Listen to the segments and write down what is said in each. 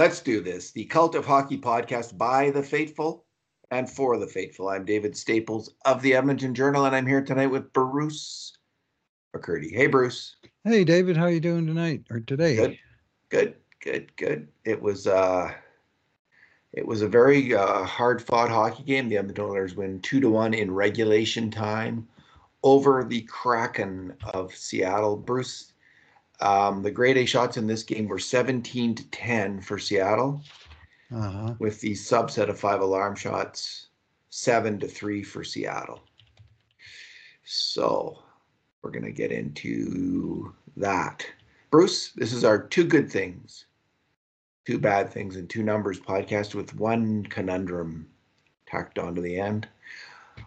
Let's do this. The Cult of Hockey podcast by the faithful and for the faithful. I'm David Staples of the Edmonton Journal, and I'm here tonight with Bruce McCurdy. Hey, Bruce. Hey, David. How are you doing tonight or today? Good, good, good, good. It was uh, it was a very uh, hard fought hockey game. The Edmonton Oilers win two to one in regulation time over the Kraken of Seattle. Bruce, um, the grade A shots in this game were 17 to 10 for Seattle, Uh-huh. with the subset of five alarm shots, seven to three for Seattle. So we're going to get into that. Bruce, this is our two good things, two bad things, and two numbers podcast with one conundrum tacked onto the end.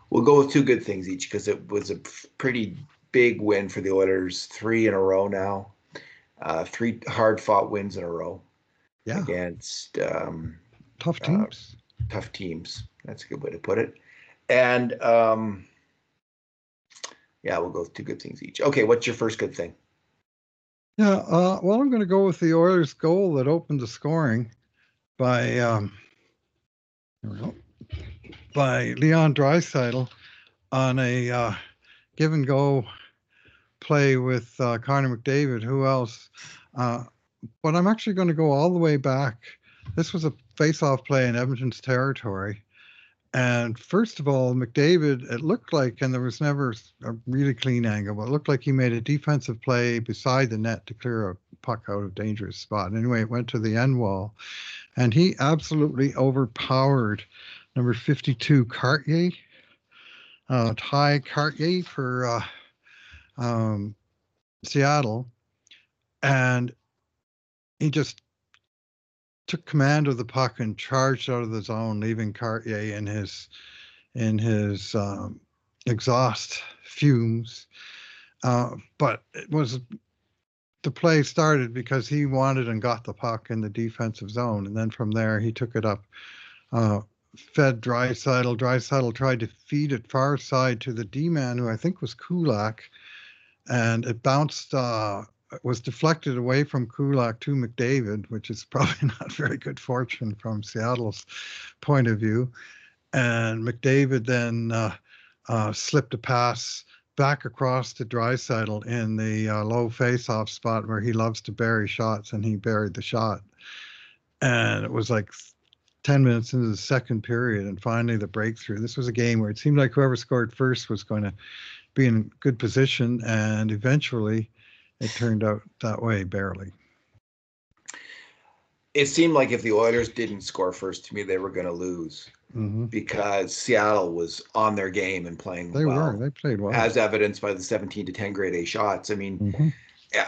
We'll go with two good things each because it was a pretty big win for the Oilers, three in a row now uh, three hard fought wins in a row Yeah. against um, Tough uh, teams. tough teams. That's a good way to put it. And um, yeah, we'll go with two good things each. Okay, what's your first good thing? yeah. Uh, well, I'm going to go with the Oilers' goal that opened the scoring by um, here we go, by Leon Draisaitl on a uh, give and go play with uh, Connor McDavid. Who else? Uh, but I'm actually going to go all the way back. This was a face-off play in Edmonton's territory. And first of all, McDavid, it looked like, and there was never a really clean angle, but it looked like he made a defensive play beside the net to clear a puck out of dangerous spot. And anyway, it went to the end wall, and he absolutely overpowered number 52 Kartye, uh, Tye Kartye for uh, um, Seattle, and he just took command of the puck and charged out of the zone, leaving Kartye in his in his um, exhaust fumes. Uh, but it was the play started because he wanted and got the puck in the defensive zone, and then from there he took it up. Uh, fed Draisaitl. Draisaitl tried to feed it far side to the D man, who I think was Kulak, and it bounced uh, was deflected away from Kulak to McDavid, which is probably not very good fortune from Seattle's point of view. And McDavid then uh, uh, slipped a pass back across to Draisaitl in the uh, low face-off spot where he loves to bury shots, and he buried the shot. And it was like 10 minutes into the second period, and finally the breakthrough. This was a game where it seemed like whoever scored first was going to be in good position, and eventually it turned out that way, barely. It seemed like if the Oilers didn't score first, to me, they were going to lose hmm because Seattle was on their game and playing well. They well, were. They played well. as evidenced by the 17 to 10 grade A shots. I mean, Mhm.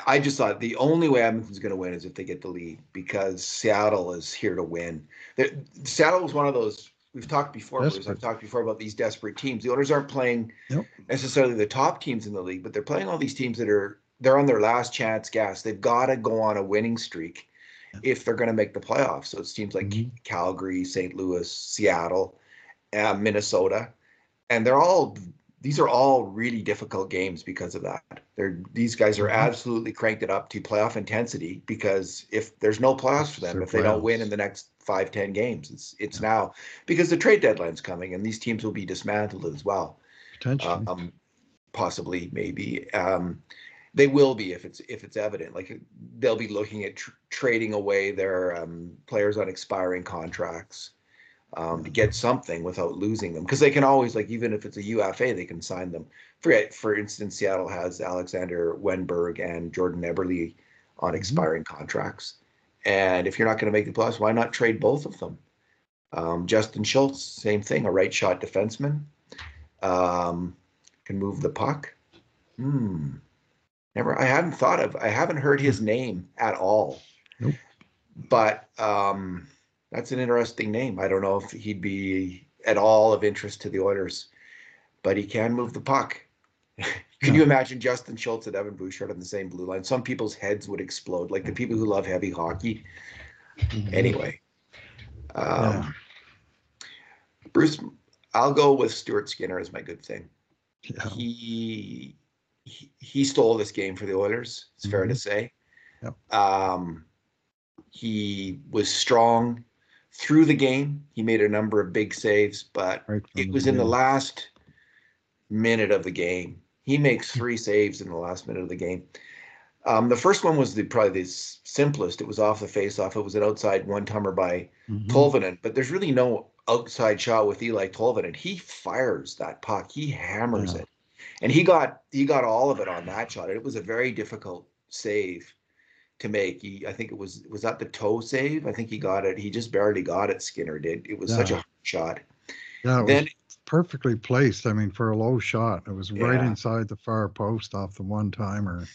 I just thought the only way Edmonton's going to win is if they get the lead because Seattle is here to win. They're, Seattle was one of those we've talked before. Bruce, I've talked before about these desperate teams. The owners aren't playing Nope. necessarily the top teams in the league, but they're playing all these teams that are they're on their last chance gas. They've got to go on a winning streak Yeah. if they're going to make the playoffs. So it's teams like Mhm. Calgary, St. Louis, Seattle, uh, Minnesota, and they're all these are all really difficult games because of that. They're these guys are Mhm. absolutely cranked it up to playoff intensity because if there's no playoffs for them, if they don't win in the next five, ten games, it's it's now because the trade deadline's coming and these teams will be dismantled as well. Potentially. Um, possibly, maybe. Um, they will be if it's if it's evident. Like they'll be looking at tr- trading away their um, players on expiring contracts um, to get something without losing them because they can always like even if it's a UFA they can sign them. For for instance, Seattle has Alexander Wennberg and Jordan Eberle on Mhm. expiring contracts, and if you're not going to make the playoffs, why not trade both of them? Um, Justin Schultz, same thing, a right shot defenseman, um, can move the puck. Hmm. Never, I hadn't thought of. I haven't heard his name at all. Nope. But um, that's an interesting name. I don't know if he'd be at all of interest to the Oilers, but he can move the puck. Can you imagine Justin Schultz and Evan Bouchard on the same blue line? Some people's heads would explode, like the people who love heavy hockey. Mhm. Anyway, um, Yeah. Bruce, I'll go with Stuart Skinner as my good thing. Yeah. He, he he stole this game for the Oilers. It's fair to say. Yep. Um, He was strong through the game. He made a number of big saves, but Right it the was in the last minute of the game. He makes three saves in the last minute of the game. Um, the first one was the probably the simplest. It was off the face-off. It was an outside one-timer by Mhm. Tolvanen, but there's really no outside shot with Eli Tolvanen. He fires that puck. He hammers Yeah. it, and he got he got all of it on that shot. It was a very difficult save to make. He, I think it was was that the toe save. I think he got it. He just barely got it. Skinner did. It was such a hard shot. Yeah, it Then was perfectly placed. I mean, for a low shot, it was right Yeah. inside the far post off the one timer.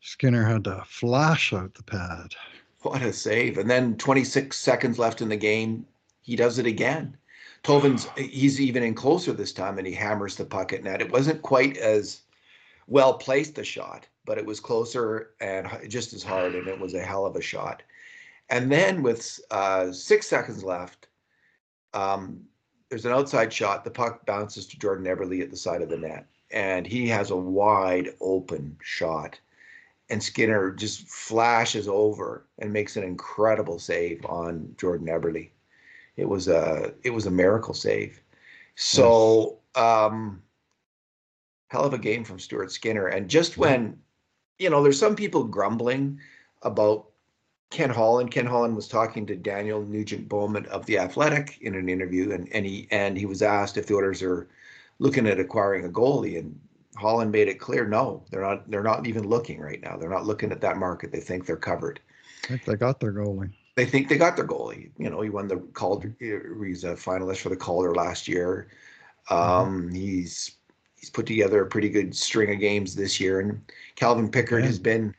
Skinner had to flash out the pad. What a save. And then 26 seconds left in the game, he does it again. Tovin's he's even in closer this time and he hammers the puck at net. It wasn't quite as well placed a shot, but it was closer and just as hard and it was a hell of a shot. And then with uh, six seconds left, um, there's an outside shot. The puck bounces to Jordan Eberle at the side of the net, and he has a wide open shot and Skinner just flashes over and makes an incredible save on Jordan Eberle. It was a it was a miracle save. So um hell of a game from Stuart Skinner. And just when, you know, there's some people grumbling about Ken Holland. Ken Holland was talking to Daniel Nugent-Bopp of the Athletic in an interview, and, and he and he was asked if the Oilers are looking at acquiring a goalie, and Holland made it clear no, they're not. They're not even looking right now. They're not looking at that market. They think they're covered. I think they got their goalie. They think they got their goalie. You know, he won the Calder. He's a finalist for the Calder last year. Um, He's he's put together a pretty good string of games this year, and Calvin Pickard Yeah. has been.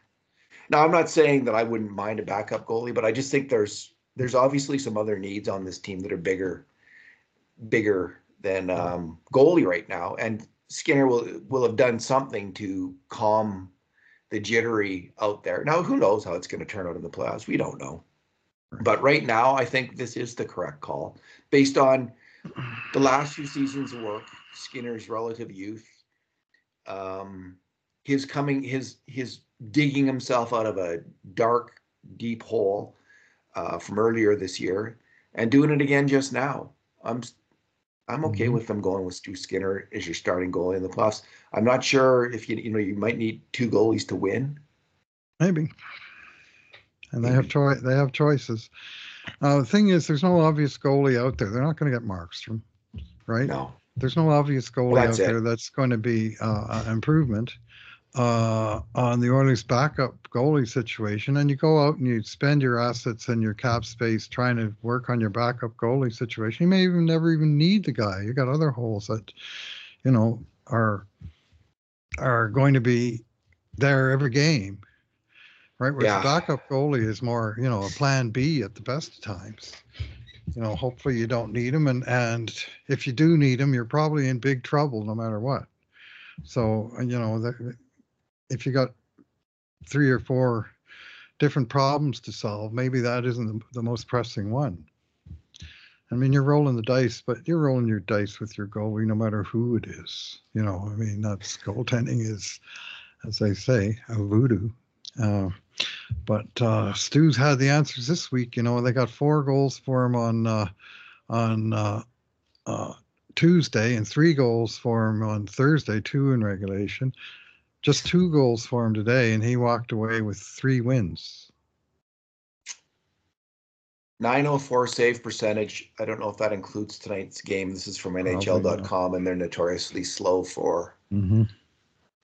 Now, I'm not saying that I wouldn't mind a backup goalie, but I just think there's there's obviously some other needs on this team that are bigger, bigger than um, goalie right now. And Skinner will will have done something to calm the jittery out there. Now, who knows how it's going to turn out in the playoffs? We don't know. But right now, I think this is the correct call based on the last few seasons of work, Skinner's relative youth, um, his coming, his his digging himself out of a dark, deep hole uh, from earlier this year, and doing it again just now. I'm I'm okay Mhm. with them going with Stu Skinner as your starting goalie in the playoffs. I'm not sure if you you know you might need two goalies to win. Maybe. And they have choi- They have choices. Uh, the thing is, there's no obvious goalie out there. They're not going to get Markstrom, right? No, There's no obvious goalie Well, out it. there that's going to be uh, an improvement uh, on the Oilers' backup goalie situation. And you go out and you spend your assets and your cap space trying to work on your backup goalie situation. You may even never even need the guy. You got other holes that, you know, are are going to be there every game. Right, Where Yeah. the backup goalie is more, you know, a plan B at the best of times you know, hopefully you don't need them, and and if you do need them, you're probably in big trouble no matter what. So uh, you know, the, if you got three or four different problems to solve, maybe that isn't the, the most pressing one. I mean, you're rolling the dice, but you're rolling your dice with your goalie, no matter who it is. You know, I mean, that's goaltending is, as they say, a voodoo. Uh, but uh, Stu's had the answers this week. You know, they got four goals for him on uh, on uh, uh, Tuesday and three goals for him on Thursday, two in regulation. Just two goals for him today, and he walked away with three wins. 904 save percentage. I don't know if that includes tonight's game. This is from NHL.com, and they're notoriously slow for Mm-hmm.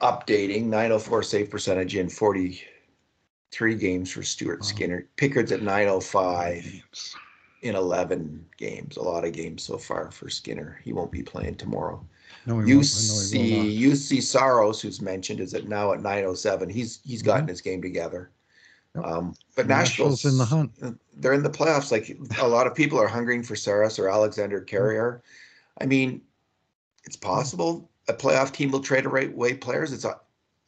updating. 904 save percentage in 43 games for Stuart Wow. Skinner. Pickard's at 905 in 11 games. A lot of games so far for Skinner. He won't be playing tomorrow. No, he won't. I know he will Juuse Juuse Saros, who's mentioned, is at now at 907. He's he's mm-hmm. gotten his game together. Yep. Um, but Nashville's Nashville's in the hunt. Uh, they're in the playoffs. Like a lot of people are hungering for Saros or Alexandre Carrier. I mean, it's mm-hmm. possible a playoff team will trade away players. It's a,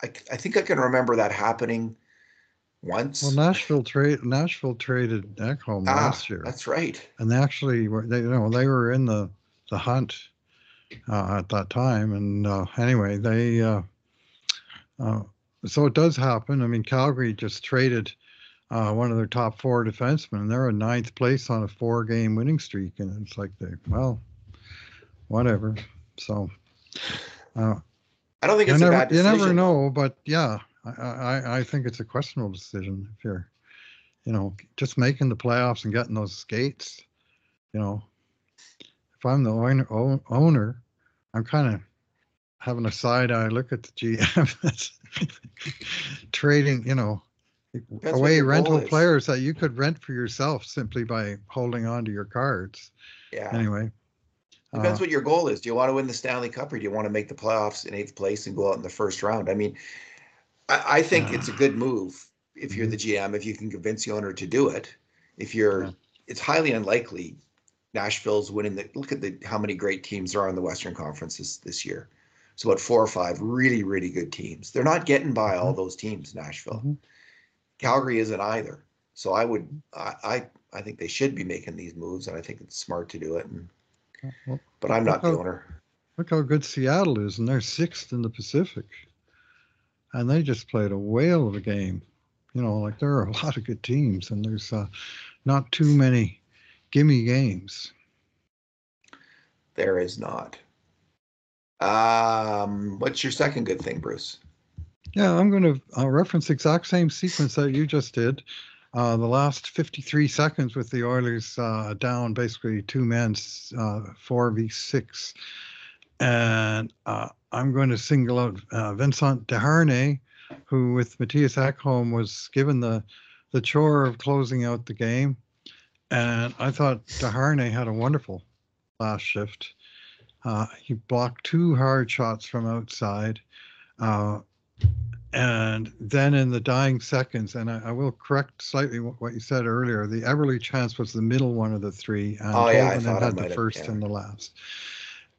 I, I think I can remember that happening once. Well, Nashville trade Nashville traded Ekholm ah, last year, that's right. and they actually were they you know they were in the the hunt uh, at that time. And uh, anyway, they uh, uh, so it does happen. I mean, Calgary just traded uh, one of their top four defensemen, and they're in ninth place on a four-game winning streak, and it's like they well, whatever. So, uh, I don't think it's a never bad you never know, but yeah, I, I I think it's a questionable decision if you're, you know, just making the playoffs and getting those skates. You know, if I'm the owner, own- owner I'm kind of having a side eye look at the GM that's trading, you know, what away rental players that you could rent for yourself simply by holding on to your cards. Yeah. Anyway, Depends uh, what your goal is. Do you want to win the Stanley Cup or do you want to make the playoffs in eighth place and go out in the first round? I mean, I, I think it's a uh. good move if you're the mm-hmm. GM, if you can convince the owner to do it. If you're, Yeah. it's highly unlikely Nashville's winning the, look at the, how many great teams there are in the Western Conference this, this year. So about four or five really, really good teams. They're not getting by all mm-hmm. those teams, Nashville. Mhm. Calgary isn't either. So I would, mm-hmm. I, I, I think they should be making these moves and I think it's smart to do it. And, well, but I'm not the Okay. owner. look how good Seattle is, and they're sixth in the Pacific. And they just played a whale of a game. You know, like there are a lot of good teams, and there's uh, not too many gimme games. There is not. Um, what's your second good thing, Bruce? Yeah, I'm going to uh, reference the exact same sequence that you just did. Uh, the last 53 seconds with the Oilers uh, down basically two men, uh, 4v6. And uh, I'm going to single out uh, Vincent Desharnais, who with Mattias Ekholm was given the, the chore of closing out the game. And I thought Desharnais had a wonderful last shift. Uh, he blocked two hard shots from outside. Uh, and then in the dying seconds, and I, I will correct slightly what, you said earlier, the Eberle chance was the middle one of the three, and Oh, yeah, I Tolvanen thought I had the first yeah. and the last.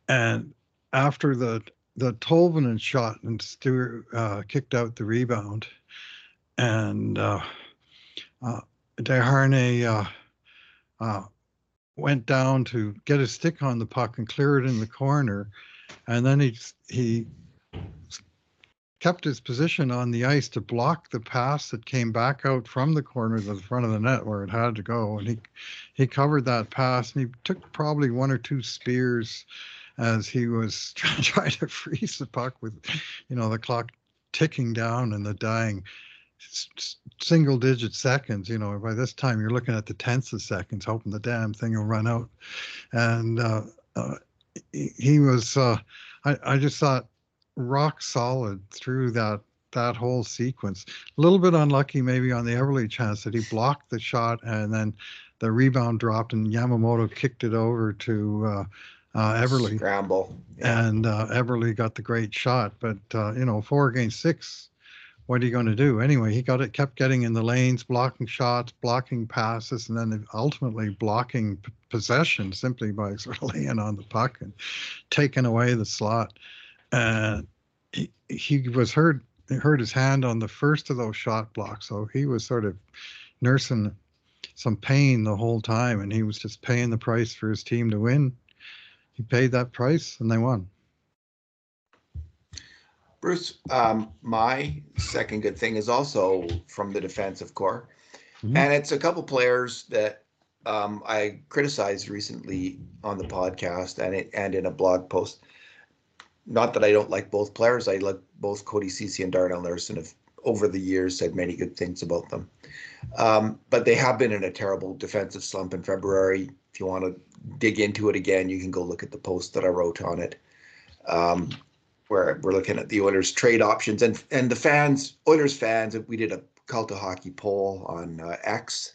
And after the the Tolvanen shot and Stuart uh, kicked out the rebound, and uh, uh, Desharnais uh, uh, went down to get his stick on the puck and clear it in the corner, and then he he kept his position on the ice to block the pass that came back out from the corner to the front of the net where it had to go, and he he covered that pass and he took probably one or two spears as he was trying to freeze the puck with, you know, the clock ticking down and the dying single digit seconds. You know, by this time you're looking at the tenths of seconds, hoping the damn thing will run out. And uh, uh, he, was, uh, I, I just thought rock solid through that that whole sequence. A little bit unlucky maybe on the Eberle chance that he blocked the shot and then the rebound dropped and Yamamoto kicked it over to uh, Eberle Scramble. Yeah. and uh, Eberle got the great shot. But uh, you know, four against six, what are you going to do? Anyway, he got it, kept getting in the lanes, blocking shots, blocking passes, and then ultimately blocking p- possession simply by sort of laying on the puck and taking away the slot. And he, he was hurt hurt his hand on the first of those shot blocks, so he was sort of nursing some pain the whole time, and he was just paying the price for his team to win he paid that price and they won. Bruce, um, my second good thing is also from the defensive corps. Mhm. And it's a couple players that um, I criticized recently on the podcast and it, and in a blog post. Not that I don't like both players. I like both Cody Ceci and Darnell Nurse and have over the years said many good things about them. Um, but they have been in a terrible defensive slump in February. If you want to dig into it again, you can go look at the post that I wrote on it. Um, where we're looking at the Oilers trade options and and the fans, Oilers fans, we did a cult of hockey poll on uh, X,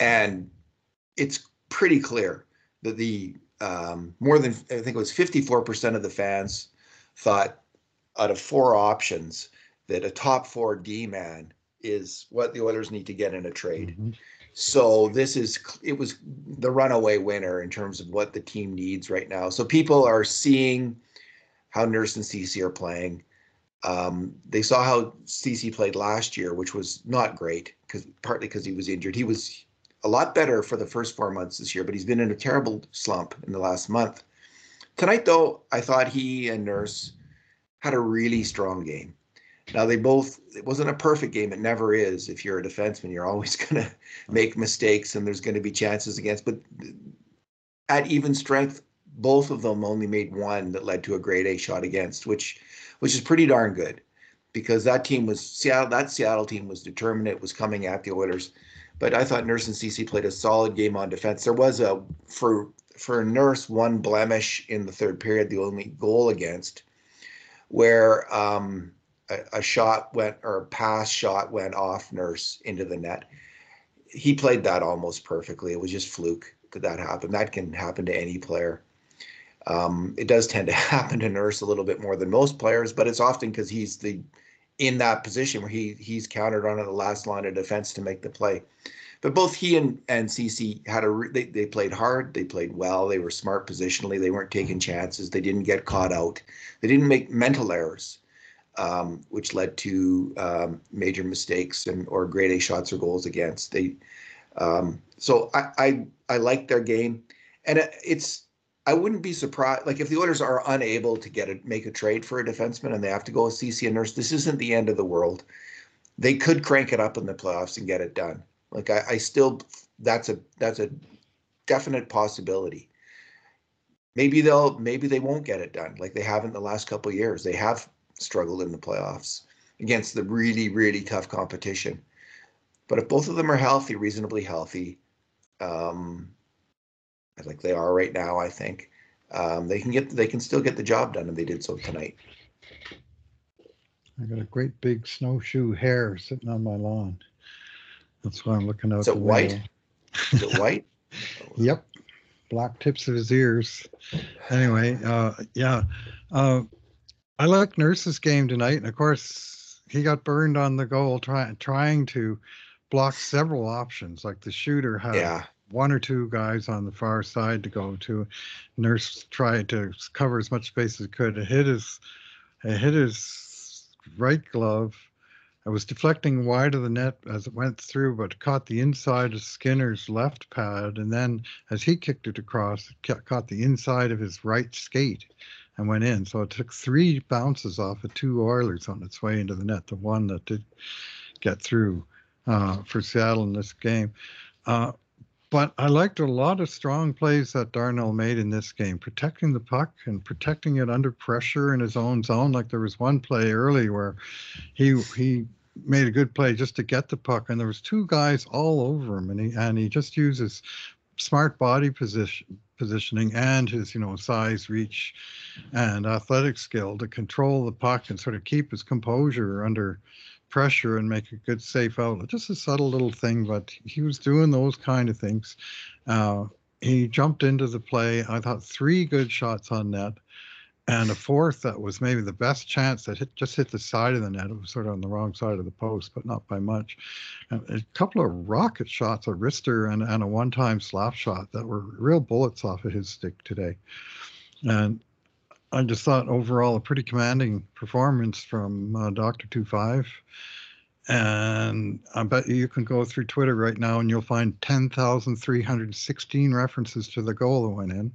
and it's pretty clear that the um, more than I think it was 54% of the fans thought out of four options that a top four D man is what the Oilers need to get in a trade. Mhm. So this is it was the runaway winner in terms of what the team needs right now. So people are seeing how Nurse and Ceci are playing. Um, they saw how Ceci played last year, which was not great because partly because he was injured. He was a lot better for the first four months this year, but he's been in a terrible slump in the last month. Tonight, though, I thought he and Nurse had a really strong game. Now they both it wasn't a perfect game. It never is. If you're a defenseman, you're always going to make mistakes and there's going to be chances against. But at even strength, both of them only made one that led to a grade A shot against, which which is pretty darn good because that team was Seattle. That Seattle team was determined. It was coming at the Oilers, but I thought Nurse and Ceci played a solid game on defense. There was a for for Nurse one blemish in the third period, the only goal against, where um, a, shot went or a pass shot went off Nurse into the net. He played that almost perfectly. It was just fluke that that happened. That can happen to any player. Um, it does tend to happen to Nurse a little bit more than most players, but it's often because he's the in that position where he he's countered on the last line of defense to make the play. But both he and and Ceci had a they, they played hard, they played well, they were smart positionally, they weren't taking chances, they didn't get caught out, they didn't make mental errors, um, which led to um, major mistakes and or grade A shots or goals against. They um, so I I I like their game, and it's I wouldn't be surprised. Like if the Oilers are unable to get a make a trade for a defenseman and they have to go with Ceci and Nurse, this isn't the end of the world. They could crank it up in the playoffs and get it done. Like I, I still, that's a that's a definite possibility. Maybe they'll maybe they won't get it done like they haven't the last couple years. They have struggled in the playoffs against the really really tough competition. But if both of them are healthy, reasonably healthy, um, like they are right now, I think um, they can get they can still get the job done, and they did so tonight. I got a great big snowshoe hare sitting on my lawn. That's why I'm looking out. Is it white? Is it white? yep, black tips of his ears. Anyway, uh, yeah, uh, I like Nurse's game tonight, and of course he got burned on the goal trying trying to block several options. Like the shooter had yeah one or two guys on the far side to go to. Nurse tried to cover as much space as he could. It hit his, it hit his right glove. It was deflecting wide of the net as it went through, but caught the inside of Skinner's left pad, and then as he kicked it across, it caught the inside of his right skate and went in. So it took three bounces off of two Oilers on its way into the net. The one that did get through uh, for Seattle in this game. Uh, but I liked a lot of strong plays that Darnell made in this game, protecting the puck and protecting it under pressure in his own zone. Like there was one play early where he he made a good play just to get the puck, and there was two guys all over him, and he and he just uses smart body position positioning and his you know size reach and athletic skill to control the puck and sort of keep his composure under pressure and make a good safe outlet. Just a subtle little thing, but he was doing those kind of things. Uh, he jumped into the play. I thought three good shots on net, and a fourth that was maybe the best chance that hit, just hit the side of the net. It was sort of on the wrong side of the post, but not by much. And a couple of rocket shots, a wrister and, and a one-time slap shot that were real bullets off of his stick today. And I just thought overall a pretty commanding performance from uh, Two Five, and I bet you can go through Twitter right now and you'll find ten thousand three hundred sixteen references to the goal that went in,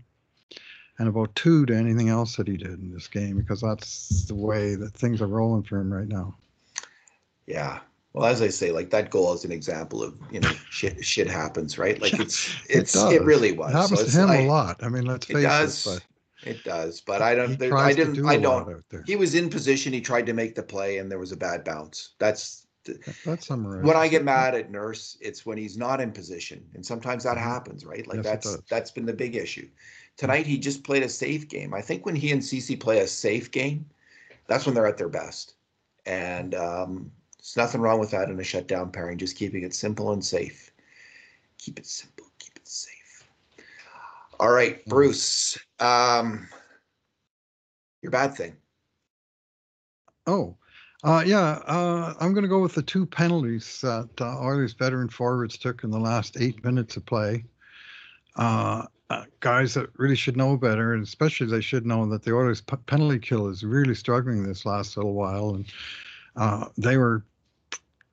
and about two to anything else that he did in this game because that's the way that things are rolling for him right now. Yeah. Well, as I say, like that goal is an example of you know shit. Shit happens, right? Like it's it's it, it really was. It happens so to him I, a lot. I mean, let's face it. Does, it it does, but I don't. There, I didn't. Do I don't. He was in position. He tried to make the play, and there was a bad bounce. That's that's summarized. When I get mad at Nurse, it's when he's not in position, and sometimes that mm-hmm. happens, right? Like yes, that's that's been the big issue. Tonight he just played a safe game. I think when he and Ceci play a safe game, that's when they're at their best. And um, there's nothing wrong with that in a shutdown pairing. Just keeping it simple and safe. Keep it simple. Keep it safe. All right, mm. Bruce. Um, your bad thing. Oh, uh, yeah. Uh, I'm going to go with the two penalties that uh, Oilers veteran forwards took in the last eight minutes of play. Uh, uh, guys that really should know better, and especially they should know that the Oilers p- penalty kill is really struggling this last little while, and uh, they were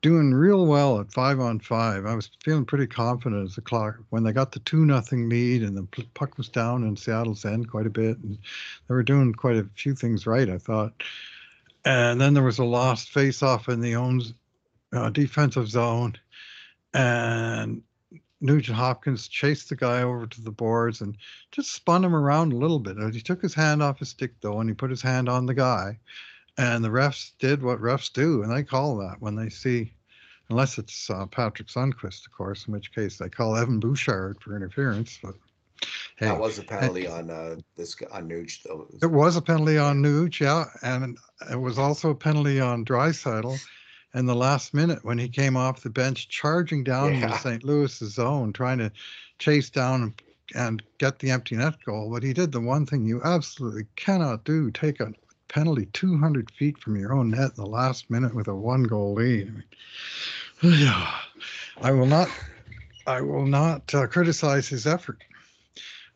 doing real well at five on five. I was feeling pretty confident as the clock when they got the two nothing lead and the puck was down in Seattle's end quite a bit, and they were doing quite a few things right. I thought, And then there was a lost face-off in the own uh, defensive zone, and Nugent Hopkins chased the guy over to the boards and just spun him around a little bit. He took his hand off his stick though, and he put his hand on the guy. And the refs did what refs do, and they call that when they see, unless it's uh, Patrick Sundqvist, of course, in which case they call Evan Bouchard for interference. But hey, that was a penalty on uh, this on Nuge, though. It was, a penalty on Nuge, yeah, and it was also a penalty on Draisaitl in the last minute when he came off the bench, charging down yeah. into St. Louis's zone, trying to chase down and, and get the empty net goal. But he did the one thing you absolutely cannot do: take a penalty 200 feet from your own net in the last minute with a one goal lead. I, mean, I will not, I will not uh, criticize his effort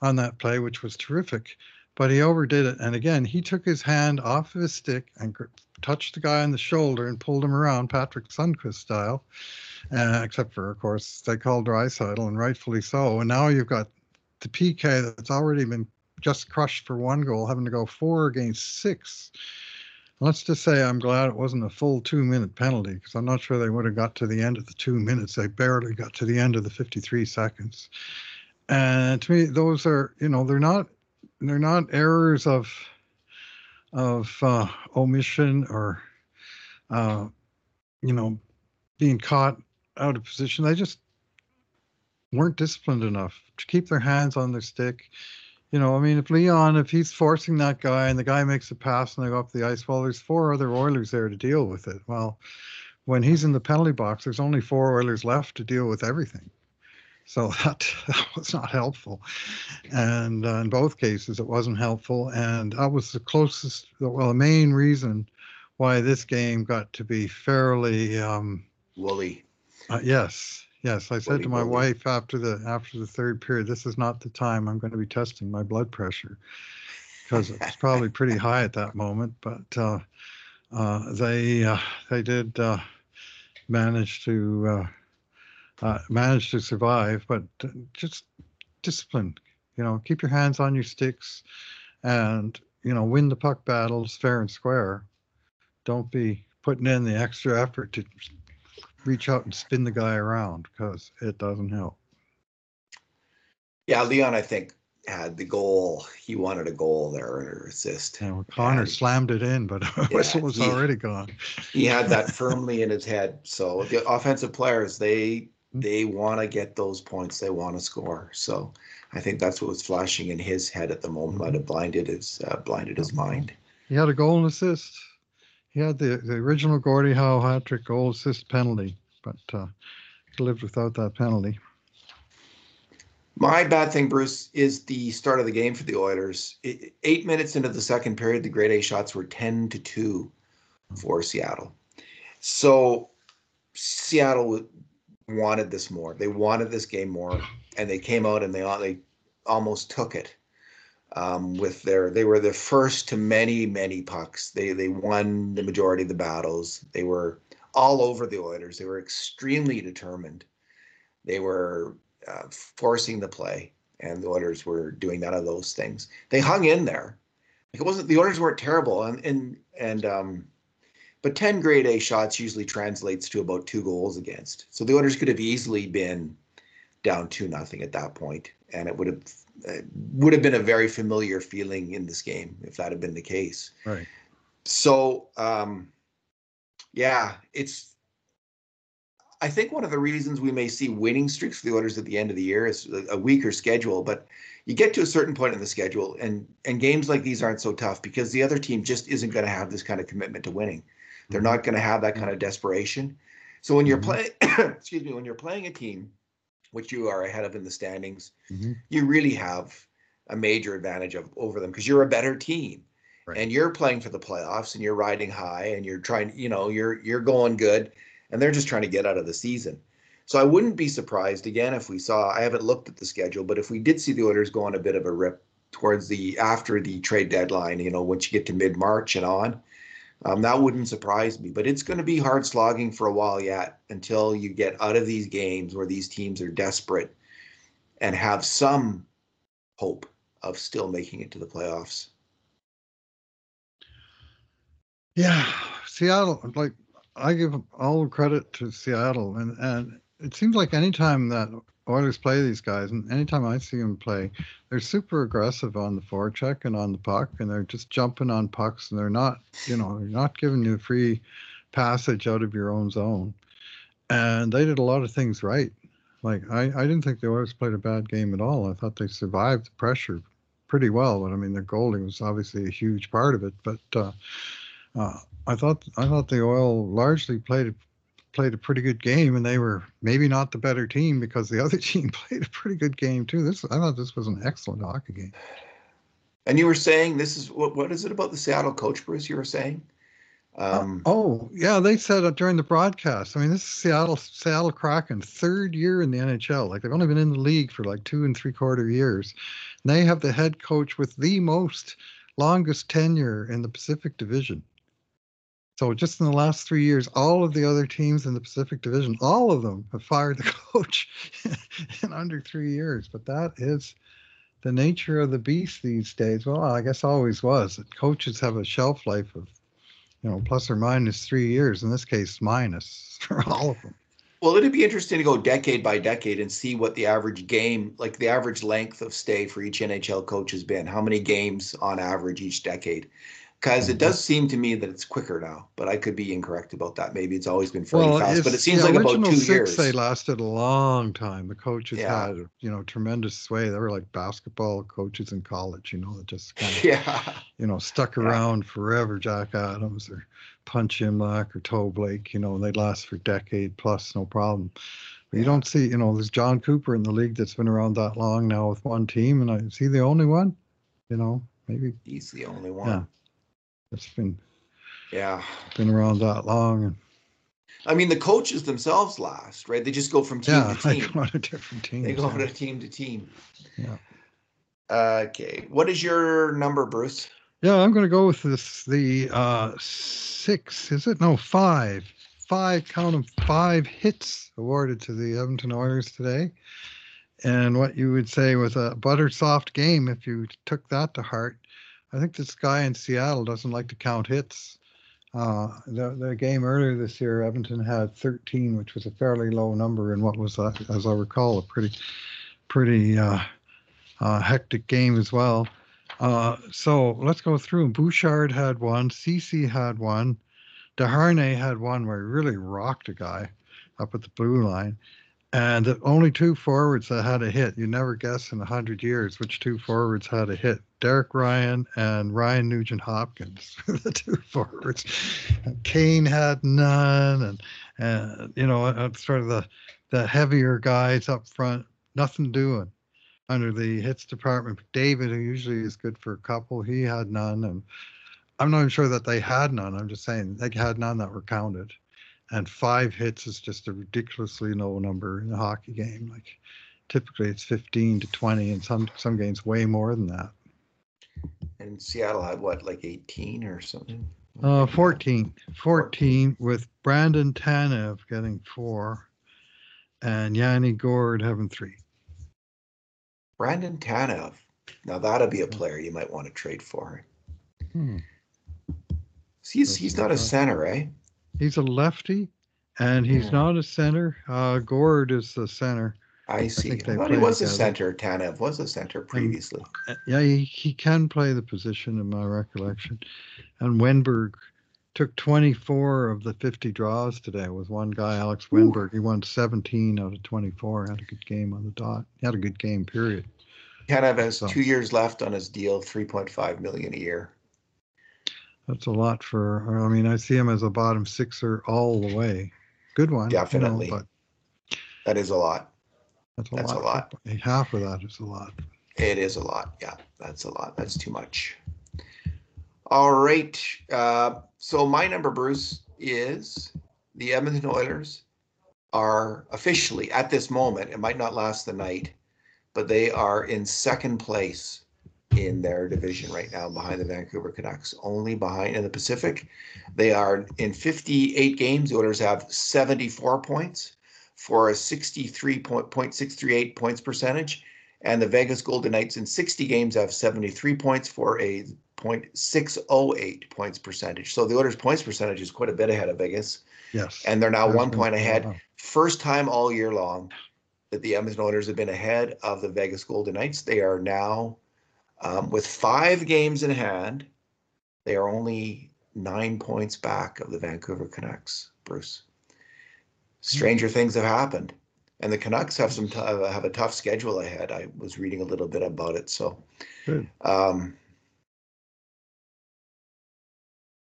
on that play, which was terrific, but he overdid it. And again, he took his hand off of his stick and touched the guy on the shoulder and pulled him around, Patrick Sundqvist style. Uh, except for, of course, they called Draisaitl, and rightfully so. And now you've got the PK that's already been just crushed for one goal, having to go four against six. Let's just say I'm glad it wasn't a full two minute penalty because I'm not sure they would have got to the end of the two minutes. They barely got to the end of the 53 seconds. And to me, those are, you know, they're not they're not errors of of uh, omission or uh, you know being caught out of position. They just weren't disciplined enough to keep their hands on their stick. You know, I mean, if Leon, if he's forcing that guy and the guy makes a pass and they go up the ice, well, there's four other Oilers there to deal with it. Well, when he's in the penalty box, there's only four Oilers left to deal with everything. So that, that was not helpful. And uh, in both cases, it wasn't helpful. And that was the closest, well, the main reason why this game got to be fairly um, woolly. Uh, yes, yes. I said woolly, to my woolly. wife after the after the third period, this is not the time I'm going to be testing my blood pressure because it's probably pretty high at that moment. But uh, uh, they uh, they did uh, manage to uh, managed to survive, but just discipline. You know, keep your hands on your sticks, and you know, win the puck battles fair and square. Don't be putting in the extra effort to reach out and spin the guy around because it doesn't help. Yeah, Leon, I think had the goal. He wanted a goal there or assist. Well, Connor and, slammed it in, but yeah, whistle was he, already gone. he had that firmly in his head. So the offensive players, they they want to get those points. They want to score. So I think that's what was flashing in his head at the moment. Might have blinded his uh, blinded his mind. He had a goal and assist. He had the, the original Gordie Howe hat trick goal assist penalty, but uh, he lived without that penalty. My bad thing, Bruce, is the start of the game for the Oilers. It, eight minutes into the second period, the grade A shots were 10 to 2 for Seattle. So Seattle wanted this more. They wanted this game more, and they came out and they they almost took it. Um, with their, they were the first to many many pucks. They they won the majority of the battles. They were all over the Oilers. They were extremely determined. They were uh, forcing the play, and the Oilers were doing none of those things. They hung in there. It wasn't the Oilers weren't terrible, and and and um, but 10 grade A shots usually translates to about two goals against. So the Oilers could have easily been down two nothing at that point, and it would have uh, would have been a very familiar feeling in this game if that had been the case. Right. So um, yeah, it's. I think one of the reasons we may see winning streaks for the Oilers at the end of the year is a weaker schedule, but you get to a certain point in the schedule, and and games like these aren't so tough because the other team just isn't going to have this kind of commitment to winning. They're mm-hmm. not going to have that kind of desperation. So when you're mm-hmm. playing, excuse me, when you're playing a team, which you are ahead of in the standings, mm-hmm. you really have a major advantage of over them because you're a better team. Right. And you're playing for the playoffs and you're riding high and you're trying, you know, you're you're going good and they're just trying to get out of the season. So I wouldn't be surprised again if we saw I haven't looked at the schedule, but if we did see the Oilers go on a bit of a rip towards the after the trade deadline, you know, once you get to mid March and on, um, that wouldn't surprise me, but it's going to be hard slogging for a while yet until you get out of these games where these teams are desperate and have some hope of still making it to the playoffs. Yeah, Seattle. Like I give all credit to Seattle, and and it seems like anytime that Oilers play these guys, and anytime I see them play, they're super aggressive on the forecheck and on the puck, and they're just jumping on pucks, and they're not, you know, they're not giving you free passage out of your own zone. And they did a lot of things right. Like I, I didn't think the Oilers played a bad game at all. I thought they survived the pressure pretty well. But I mean, the goalie was obviously a huge part of it. But uh, uh, I thought I thought the Oil largely played played a pretty good game, and they were maybe not the better team because the other team played a pretty good game too. This I thought this was an excellent hockey game. And you were saying this is what what is it about the Seattle coach, Bruce? You were saying. Um, uh, oh yeah, they said it during the broadcast. I mean, this is Seattle Seattle Kraken, third year in the NHL. Like they've only been in the league for like two and three quarter years. And they have the head coach with the most longest tenure in the Pacific Division. So just in the last three years, all of the other teams in the Pacific Division, all of them have fired the coach in under three years. But that is the nature of the beast these days. Well, I guess always was. That coaches have a shelf life of, you know, plus or minus three years. In this case, minus for all of them. Well, it'd be interesting to go decade by decade and see what the average game, like the average length of stay for each NHL coach has been. How many games on average each decade? Because it mm-hmm. does seem to me that it's quicker now, but I could be incorrect about that. Maybe it's always been fairly well, fast, but it seems like about two six, years. They lasted a long time. The coaches yeah. had, you know, tremendous sway. They were like basketball coaches in college, you know, that just kind of, yeah. you know, stuck around yeah. forever. Jack Adams or Punch Imlach or Toe Blake, you know, they'd last for decade plus, no problem. But you don't see, you know, there's Jon Cooper in the league that's been around that long now with one team, and I see the only one, you know, maybe he's the only one. Yeah. It's been yeah been around that long. And, I mean, the coaches themselves last, right? They just go from team yeah, to team. they go to different teams. They go yeah. to team to team. Yeah. Okay. What is your number, Bruce? Yeah, I'm going to go with this. The uh, six, is it? No, five. Five, count of five hits awarded to the Edmonton Oilers today. And what you would say was a butter soft game if you took that to heart. I think this guy in Seattle doesn't like to count hits. Uh, the, the game earlier this year, Edmonton had 13, which was a fairly low number in what was, uh, as I recall, a pretty, pretty uh, uh, hectic game as well. Uh, so let's go through. Bouchard had one. Ceci had one. Desharnais had one where he really rocked a guy up at the blue line and the only two forwards that had a hit. You never guess in a hundred years which two forwards had a hit. Derek Ryan and Ryan Nugent Hopkins, were the two forwards. Kane had none, and and you know uh, sort of the the heavier guys up front, nothing doing under the hits department. David, who usually is good for a couple, he had none, and I'm not even sure that they had none. I'm just saying they had none that were counted and five hits is just a ridiculously low number in a hockey game. Like typically it's 15 to 20, and some some games way more than that. And Seattle had what, like 18 or something? Uh, 14, 14 with Brandon Tanev getting four, and Yanni Gourde having three. Brandon Tanev. Now that'll be a player you might want to trade for. Hmm. He's he's not a center, right? He's a lefty, and he's not a center. Uh, Gourde is the center. I see. I, I thought he was together. a center. Tanev was a center previously. And, uh, yeah, he, he can play the position in my recollection. And Wennberg took 24 of the 50 draws today with one guy, Alex Wennberg. He won 17 out of 24. Had a good game on the dot. He had a good game, period. Tanev has so. two years left on his deal, 3.5 million a year. That's a lot for. I mean, I see him as a bottom sixer all the way. Good one, definitely. You know, but that is a lot. That's a that's lot. A lot. Half of that is a lot. It is a lot. Yeah, that's a lot. That's too much. All right. Uh, so my number, Bruce, is the Edmonton Oilers are officially at this moment. It might not last the night, but they are in second place in their division right now behind the Vancouver Canucks, only behind in the Pacific. They are in 58 games. The Oilers have 74 points for a 63.638 points percentage. And the Vegas Golden Knights in 60 games have 73 points for a .608 points percentage. So the Oilers' points percentage is quite a bit ahead of Vegas, Yes. and they're now That's one point ahead. wow. First time all year long that the Edmonton Oilers have been ahead of the Vegas Golden Knights. They are now um, with five games in hand. They are only nine points back of the Vancouver Canucks. Bruce, stranger things have happened, and the Canucks have some t- have a tough schedule ahead. I was reading a little bit about it, so. Um,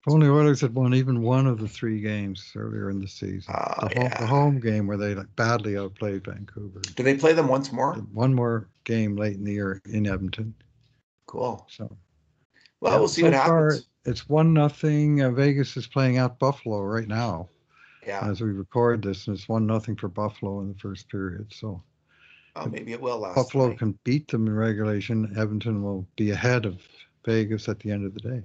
If only Oilers had won even one of the three games earlier in the season. uh, the, home, yeah. the home game where they like badly outplayed Vancouver. Do they play them once more? One more game late in the year in Edmonton. Cool. So Well, yeah, we'll see so what far, happens. It's one nothing. Uh, Vegas is playing out Buffalo right now Yeah, as we record this, and it's one nothing for Buffalo in the first period. So uh, maybe it will last. Buffalo tonight. can beat them in regulation. Edmonton will be ahead of Vegas at the end of the day.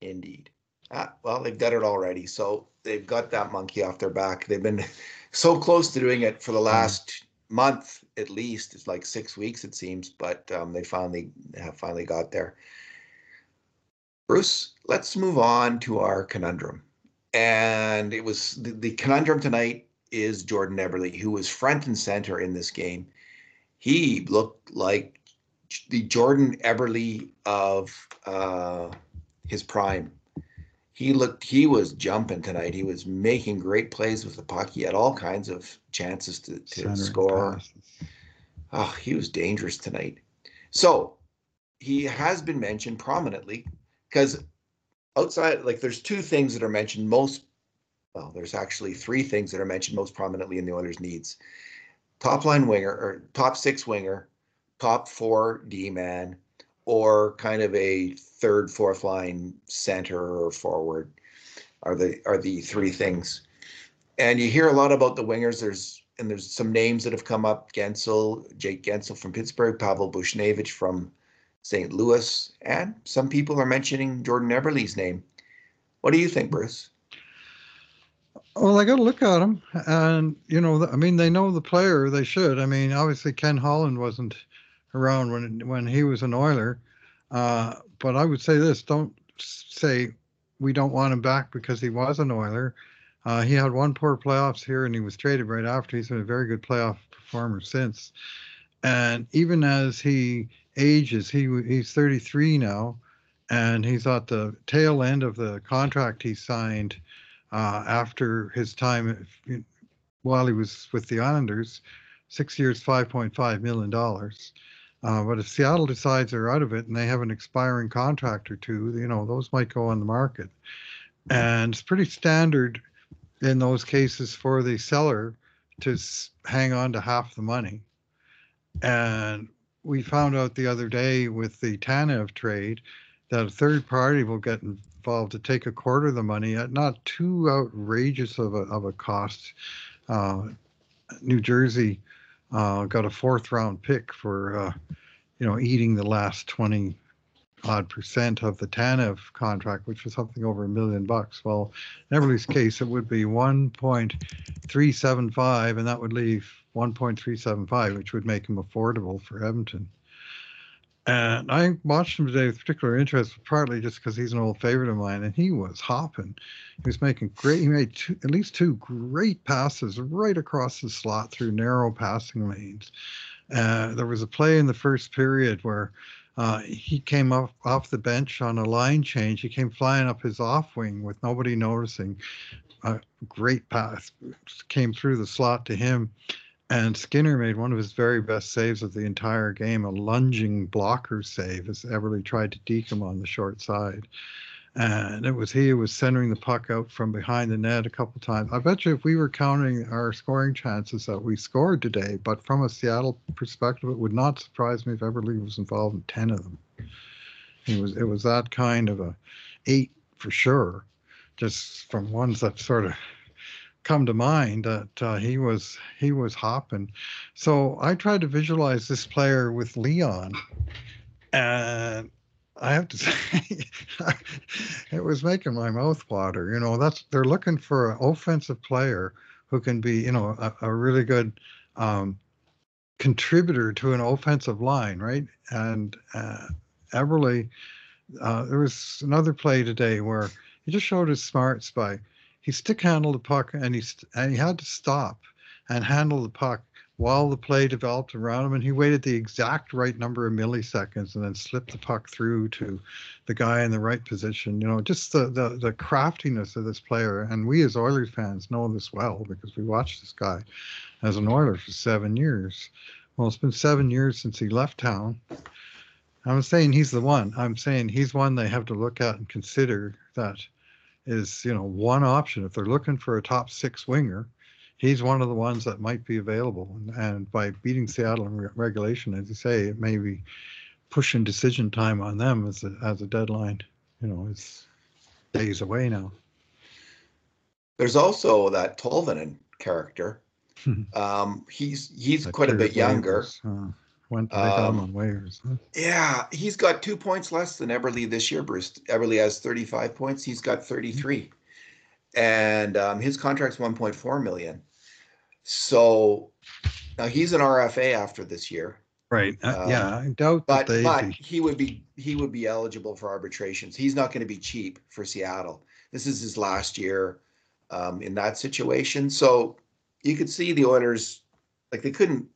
Indeed. Ah, well, they've done it already, so they've got that monkey off their back. They've been so close to doing it for the last month, at least. It's like six weeks, it seems, but um, they finally have finally got there. Bruce, let's move on to our conundrum. And it was the, the conundrum tonight is Jordan Eberle, who was front and center in this game. He looked like the Jordan Eberle of uh, his prime. He looked, he was jumping tonight. He was making great plays with the puck. He had all kinds of chances to, to score. passes. Oh, he was dangerous tonight. So he has been mentioned prominently because outside, like, there's two things that are mentioned most. Well, there's actually three things that are mentioned most prominently in the Oilers' needs: top line winger or top six winger, top four D man, or kind of a third, fourth line center or forward. Are the are the three things, and you hear a lot about the wingers. There's and there's some names that have come up: Guentzel, Jake Guentzel from Pittsburgh, Pavel Buchnevich from St. Louis, and some people are mentioning Jordan Eberle's name. What do you think, Bruce? Well, I got to look at him, and you know, I mean, they know the player. They should. I mean, obviously, Ken Holland wasn't around when when he was an Oiler, uh, but I would say this: don't say we don't want him back because he was an Oiler. Uh, he had one poor playoffs here, and he was traded right after. He's been a very good playoff performer since. And even as he ages, he he's 33 now, and he's at the tail end of the contract he signed uh, after his time while he was with the Islanders, six years, $5.5 million. Uh, but if Seattle decides they're out of it and they have an expiring contract or two, you know, those might go on the market. And it's pretty standard in those cases for the seller to hang on to half the money. And we found out the other day with the Tanev trade that a third party will get involved to take a quarter of the money at not too outrageous of a, of a cost. Uh, New Jersey uh, got a fourth round pick for, uh, you know, eating the last 20 odd percent of the Tanev contract, which was something over a million bucks. Well, in Eberle's case, it would be 1.375, and that would leave 1.375, which would make him affordable for Edmonton. And I watched him today with particular interest, partly just because he's an old favorite of mine, and he was hopping. He was making great. He made two, at least two great passes right across the slot through narrow passing lanes. Uh, there was a play in the first period where uh, he came off off the bench on a line change. He came flying up his off wing with nobody noticing. A great pass came through the slot to him. And Skinner made one of his very best saves of the entire game, a lunging blocker save as Eberle tried to deke him on the short side. And it was he who was centering the puck out from behind the net a couple times. I bet you if we were counting our scoring chances that we scored today, but from a Seattle perspective, it would not surprise me if Eberle was involved in 10 of them. It was it was that kind of a eight for sure, just from ones that sort of come to mind that uh, he was he was hopping. So I tried to visualize this player with Leon, and I have to say, it was making my mouth water. You know, that's they're looking for an offensive player who can be, you know, a, a really good um, contributor to an offensive line, right? And uh, Eberle uh, there was another play today where he just showed his smarts by he stick handled the puck and he st- and he had to stop and handle the puck while the play developed around him and he waited the exact right number of milliseconds and then slipped the puck through to the guy in the right position you know just the the, the craftiness of this player. And we as oilers fans know this well because we watched this guy as an oiler for seven years. Well it's been seven years since he left town. I'm saying he's the one. I'm saying he's one they have to look at and consider that is you know one option if they're looking for a top six winger he's one of the ones that might be available. And, and by beating Seattle in re- regulation, as you say, it may be pushing decision time on them as a, as a deadline. You know, it's days away now. There's also that Tolvanen character. um, he's he's that quite a bit younger. uh, went they got um, on waivers. Huh? Yeah, he's got two points less than Eberle this year. Bruce Eberle has 35 points. He's got 33, and um, his contract's 1.4 million. So now he's an RFA after this year. Right. Uh, um, yeah, I doubt but, that they. But he would be he would be eligible for arbitrations. He's not going to be cheap for Seattle. This is his last year um, in that situation. So you could see the Oilers like they couldn't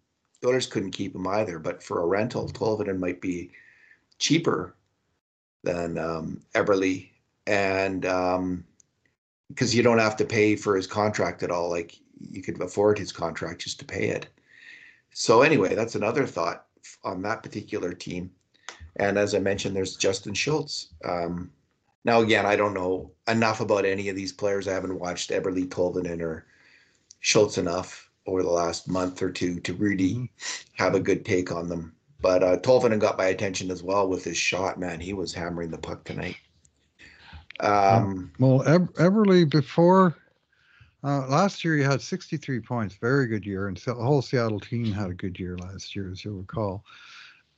the Oilers couldn't keep him either. But for a rental, Tolvanen might be cheaper than um, Eberle, and um, because you don't have to pay for his contract at all. Like you could afford his contract just to pay it. So anyway, that's another thought on that particular team. And as I mentioned, there's Justin Schultz. Um, now again, I don't know enough about any of these players. I haven't watched Eberle Tolvanen or Schultz enough over the last month or two to really mm-hmm. have a good take on them. But uh, Tolvanen got my attention as well with his shot. Man, he was hammering the puck tonight. Um, well, Eber- Eberle before uh, last year he had 63 points, very good year, and the whole Seattle team had a good year last year, as you'll recall.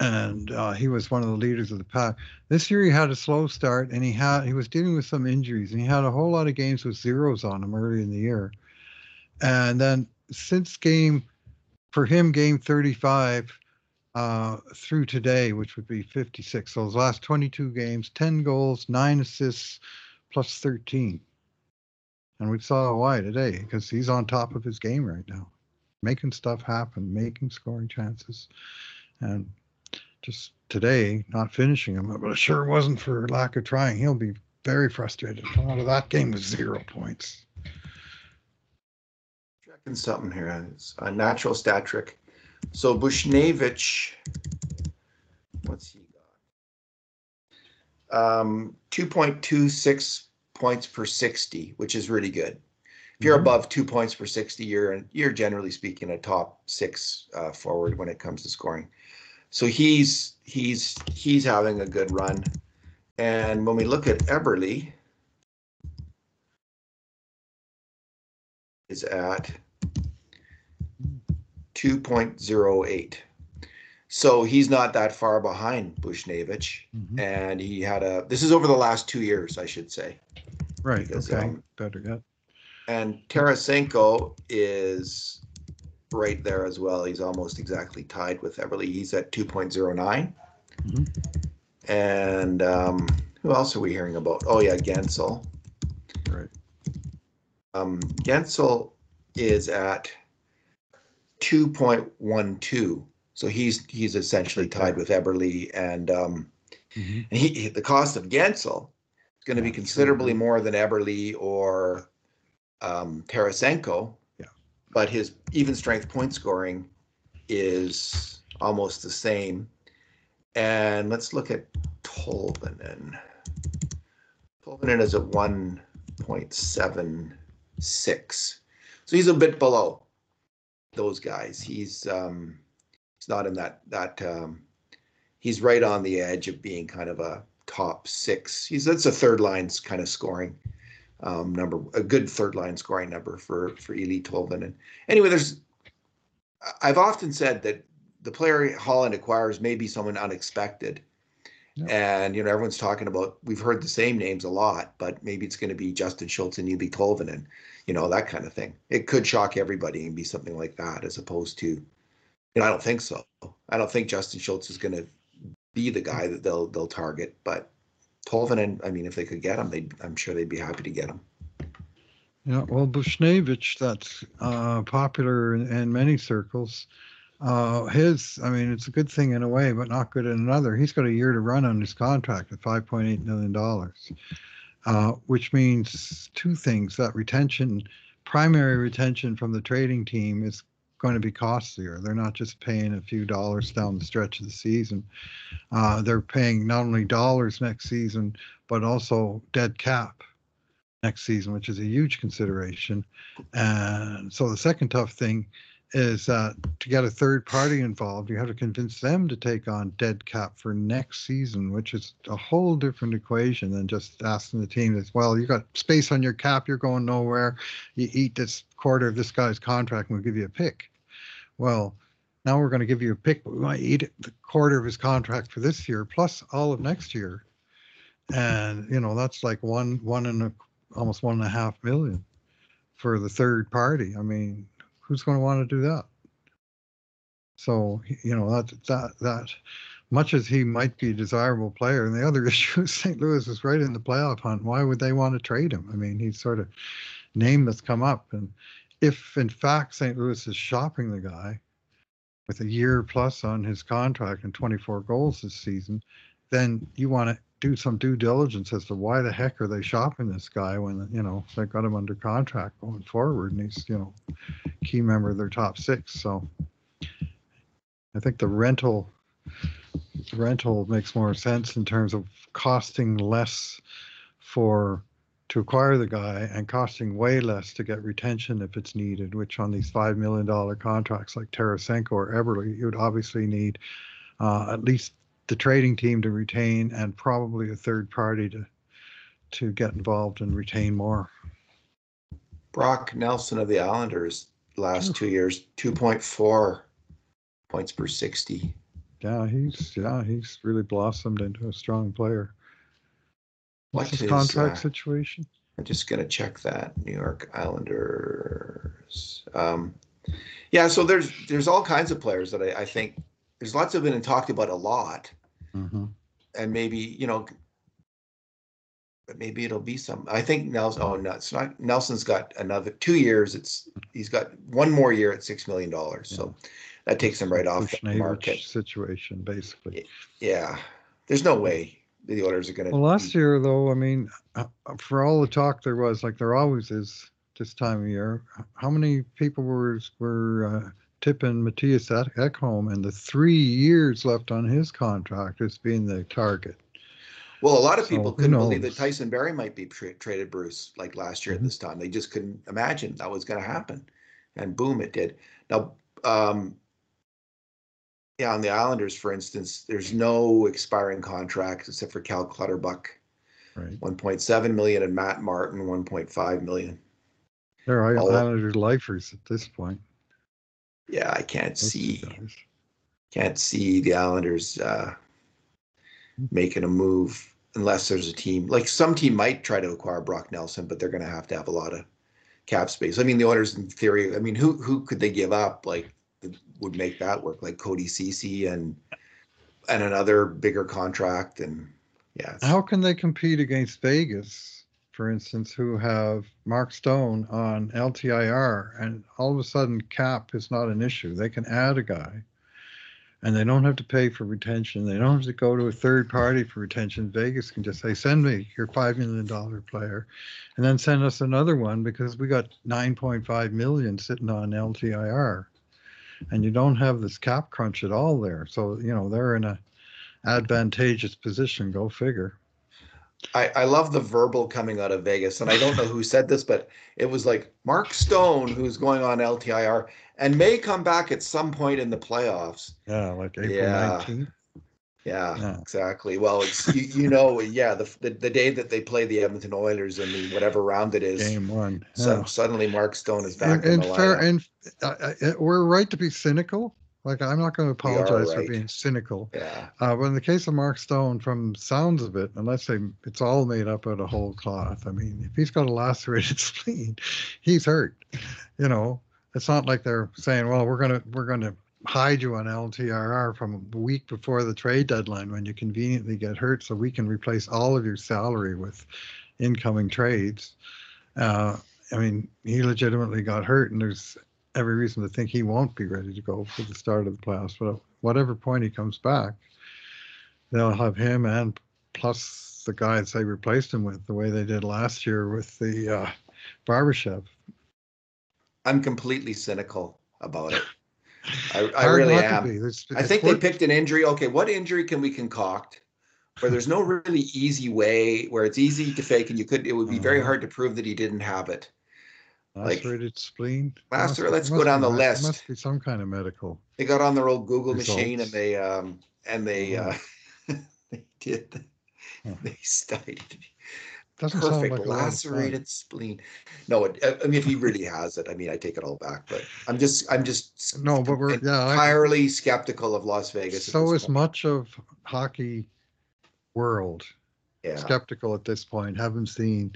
And uh, he was one of the leaders of the pack. This year he had a slow start, and he had he was dealing with some injuries, and he had a whole lot of games with zeros on him early in the year. And then since game for him, game 35 uh, through today, which would be 56. So his last 22 games, 10 goals, nine assists, plus 13. And we saw why today because he's on top of his game right now, making stuff happen, making scoring chances. And just today, not finishing him, but it sure wasn't for lack of trying. He'll be very frustrated. Out of that game with zero points. Something here. It's a natural stat trick. So Buchnevich, what's he got? Um, 2.26 points per 60, which is really good. If you're mm-hmm. above two points per 60, you're you're generally speaking a top six uh, forward when it comes to scoring. So he's he's he's having a good run. And when we look at Eberle, is at 2.08. So he's not that far behind Buchnevich. Mm-hmm. And he had a, this is over the last two years, I should say. Right. Because, okay. Um, Better yet. And Tarasenko is right there as well. He's almost exactly tied with Eberle. He's at 2.09. Mm-hmm. And um, who else are we hearing about? Oh, yeah, Guentzel. Right. Um, Guentzel is at 2.12. So he's he's essentially tied with Eberle, and um, mm-hmm. and he the cost of Guentzel going to be considerably more than Eberle or um, Tarasenko. Yeah. But his even strength point scoring is almost the same. And let's look at Tolvanen. Tolvanen is at 1.76. So he's a bit below those guys. He's um, he's not in that that um, he's right on the edge of being kind of a top six. He's that's a third line kind of scoring um, number, a good third line scoring number for for Eeli Tolvanen. And anyway, there's I've often said that the player Holland acquires may be someone unexpected. And you know everyone's talking about. We've heard the same names a lot, but maybe it's going to be Justin Schultz and Eeli Tolvanen, you know that kind of thing. It could shock everybody and be something like that, as opposed to, you know, I don't think so. I don't think Justin Schultz is going to be the guy that they'll they'll target. But Tolvanen, I mean, if they could get him, they I'm sure they'd be happy to get him. Yeah, well, Buchnevich, that's uh, popular in, in many circles. Uh, his, I mean, it's a good thing in a way, but not good in another. He's got a year to run on his contract at $5.8 million, uh, which means two things that retention, primary retention from the trading team is going to be costlier. They're not just paying a few dollars down the stretch of the season. Uh, they're paying not only dollars next season, but also dead cap next season, which is a huge consideration. And so the second tough thing is that to get a third party involved, you have to convince them to take on dead cap for next season, which is a whole different equation than just asking the team that, well, you got space on your cap, you're going nowhere. You eat this quarter of this guy's contract and we'll give you a pick. Well, now we're going to give you a pick, but we might eat the quarter of his contract for this year plus all of next year. And, you know, that's like one, one and a almost one and a half million for the third party. I mean, who's going to want to do that? So you know that that that much as he might be a desirable player, and the other issue is St. Louis is right in the playoff hunt. Why would they want to trade him? I mean, he's sort of name that's come up, and if in fact St. Louis is shopping the guy with a year plus on his contract and 24 goals this season, then you want to do some due diligence as to why the heck are they shopping this guy when you know they got him under contract going forward and he's you know key member of their top six. So I think the rental rental makes more sense in terms of costing less for to acquire the guy and costing way less to get retention if it's needed, which on these five million dollar contracts like Tarasenko or Eberle, you would obviously need uh, at least the trading team to retain and probably a third party to to get involved and retain more. Brock Nelson of the Islanders last two years, two point four points per sixty. Yeah, he's yeah, he's really blossomed into a strong player. What's What his is, contract uh, situation? I'm just gonna check that. New York Islanders. Um, yeah, so there's there's all kinds of players that I, I think there's lots of been talked about a lot, Mm-hmm. and maybe you know, but maybe it'll be some. I think Nelson. Oh no, it's not. Nelson's got another two years. It's he's got one more year at six million dollars. So that takes him right off the market. situation, basically. Yeah, there's no way the Oilers are gonna. Well, last year though, I mean, uh, for all the talk there was, like there always is this time of year, how many people were were uh, tipping Mattias Ek- Ekholm and the three years left on his contract as being the target? Well, a lot of people who couldn't believe that? Tyson Barrie might be tra- traded, Bruce, like last year Mhm. at this time. They just couldn't imagine that was going to happen, and boom, it did. Now, um, yeah, on the Islanders, for instance, there's no expiring contracts except for Cal Clutterbuck, Right. 1.7 million, and Matt Martin, 1.5 million. They're All- Islanders lifers at this point. Yeah, I can't see can't see the Islanders uh, making a move unless there's a team like some team might try to acquire Brock Nelson, but they're going to have to have a lot of cap space. I mean, the Oilers, in theory, I mean, who who could they give up like that would make that work? Like Cody Ceci and and another bigger contract and yeah, How can they compete against Vegas, for instance, who have Mark Stone on LTIR and all of a sudden cap is not an issue? They can add a guy and they don't have to pay for retention. They don't have to go to a third party for retention. Vegas can just say, send me your $5 million player and then send us another one because we got 9.5 million sitting on LTIR. And you don't have this cap crunch at all there. So, you know, they're in a advantageous position. Go figure. I, I love the verbal coming out of Vegas, and I don't know who said this, but it was like Mark Stone, who's going on LTIR and may come back at some point in the playoffs. Yeah, like April Yeah. 19th. Yeah, Yeah. exactly. Well, it's you, you know, yeah, the, the the day that they play the Edmonton Oilers in the whatever round it is, Game one. so suddenly Mark Stone is back And, in and the fair, lineup. and uh, we're right to be cynical. Like I'm not going to apologize for being cynical. yeah, Uh, but in the case of Mark Stone, from sounds of it, unless they, it's all made up out of whole cloth. I mean, if he's got a lacerated spleen, he's hurt. You know, it's not like they're saying, "Well, we're gonna we're gonna hide you on LTIR from a week before the trade deadline when you conveniently get hurt, so we can replace all of your salary with incoming trades. Uh, I mean, he legitimately got hurt, and there's every reason to think he won't be ready to go for the start of the playoffs. But at whatever point he comes back, they'll have him and plus the guys they replaced him with, the way they did last year with the uh, Barbashev. I'm completely cynical about it. I, I really am. be. It's- I it's think they picked an injury. Okay, what injury can we concoct where there's no really easy way where it's easy to fake and you could it would be very Uh-huh. hard to prove that he didn't have it. Like- lacerated spleen. Lacer- let's go down the list. Must be some kind of medical. They got on their old Google machine and they um and they uh they did Huh. they studied Doesn't perfect like a lot of fun. lacerated spleen. No, it, I I mean if he really has it, I mean I take it all back, but I'm just I'm just No, but we're yeah. I- entirely skeptical of Las Vegas. so is point. much of hockey world yeah. skeptical at this point. Haven't seen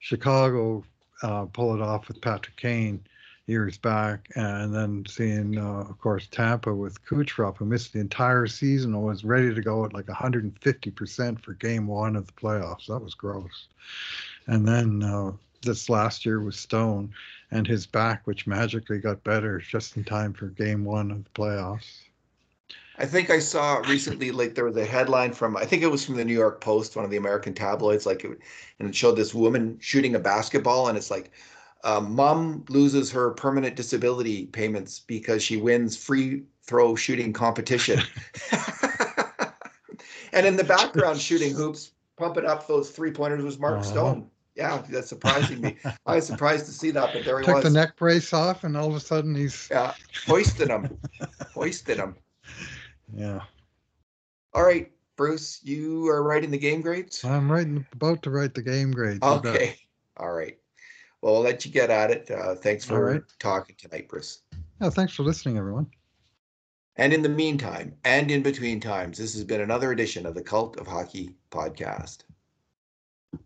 Chicago uh, pull it off with Patrick Kane years back, and then seeing, uh, of course, Tampa with Kucherov, who missed the entire season and was ready to go at like 150% for Game One of the playoffs. That was gross. And then uh, this last year was Stone and his back, which magically got better just in time for Game One of the playoffs. I think I saw recently, like there was a headline from, I think it was from the New York Post, one of the American tabloids, like, it, and it showed this woman shooting a basketball, and it's like, um, mom loses her permanent disability payments because she wins free throw shooting competition. and in the background, shooting hoops, pumping up those three pointers was Mark Uh-huh. Stone. Yeah, that's surprising me. I was surprised to see that, but there he Took was. the neck brace off, and all of a sudden he's Yeah, hoisted him, hoisted him. Yeah. All right, Bruce, you are writing the game grades? I'm writing about to write the game grades. Okay. All right. Well, I'll let you get at it. Uh, thanks for right. talking tonight, Bruce. Yeah, thanks for listening, everyone. And in the meantime, and in between times, this has been another edition of the Cult of Hockey podcast.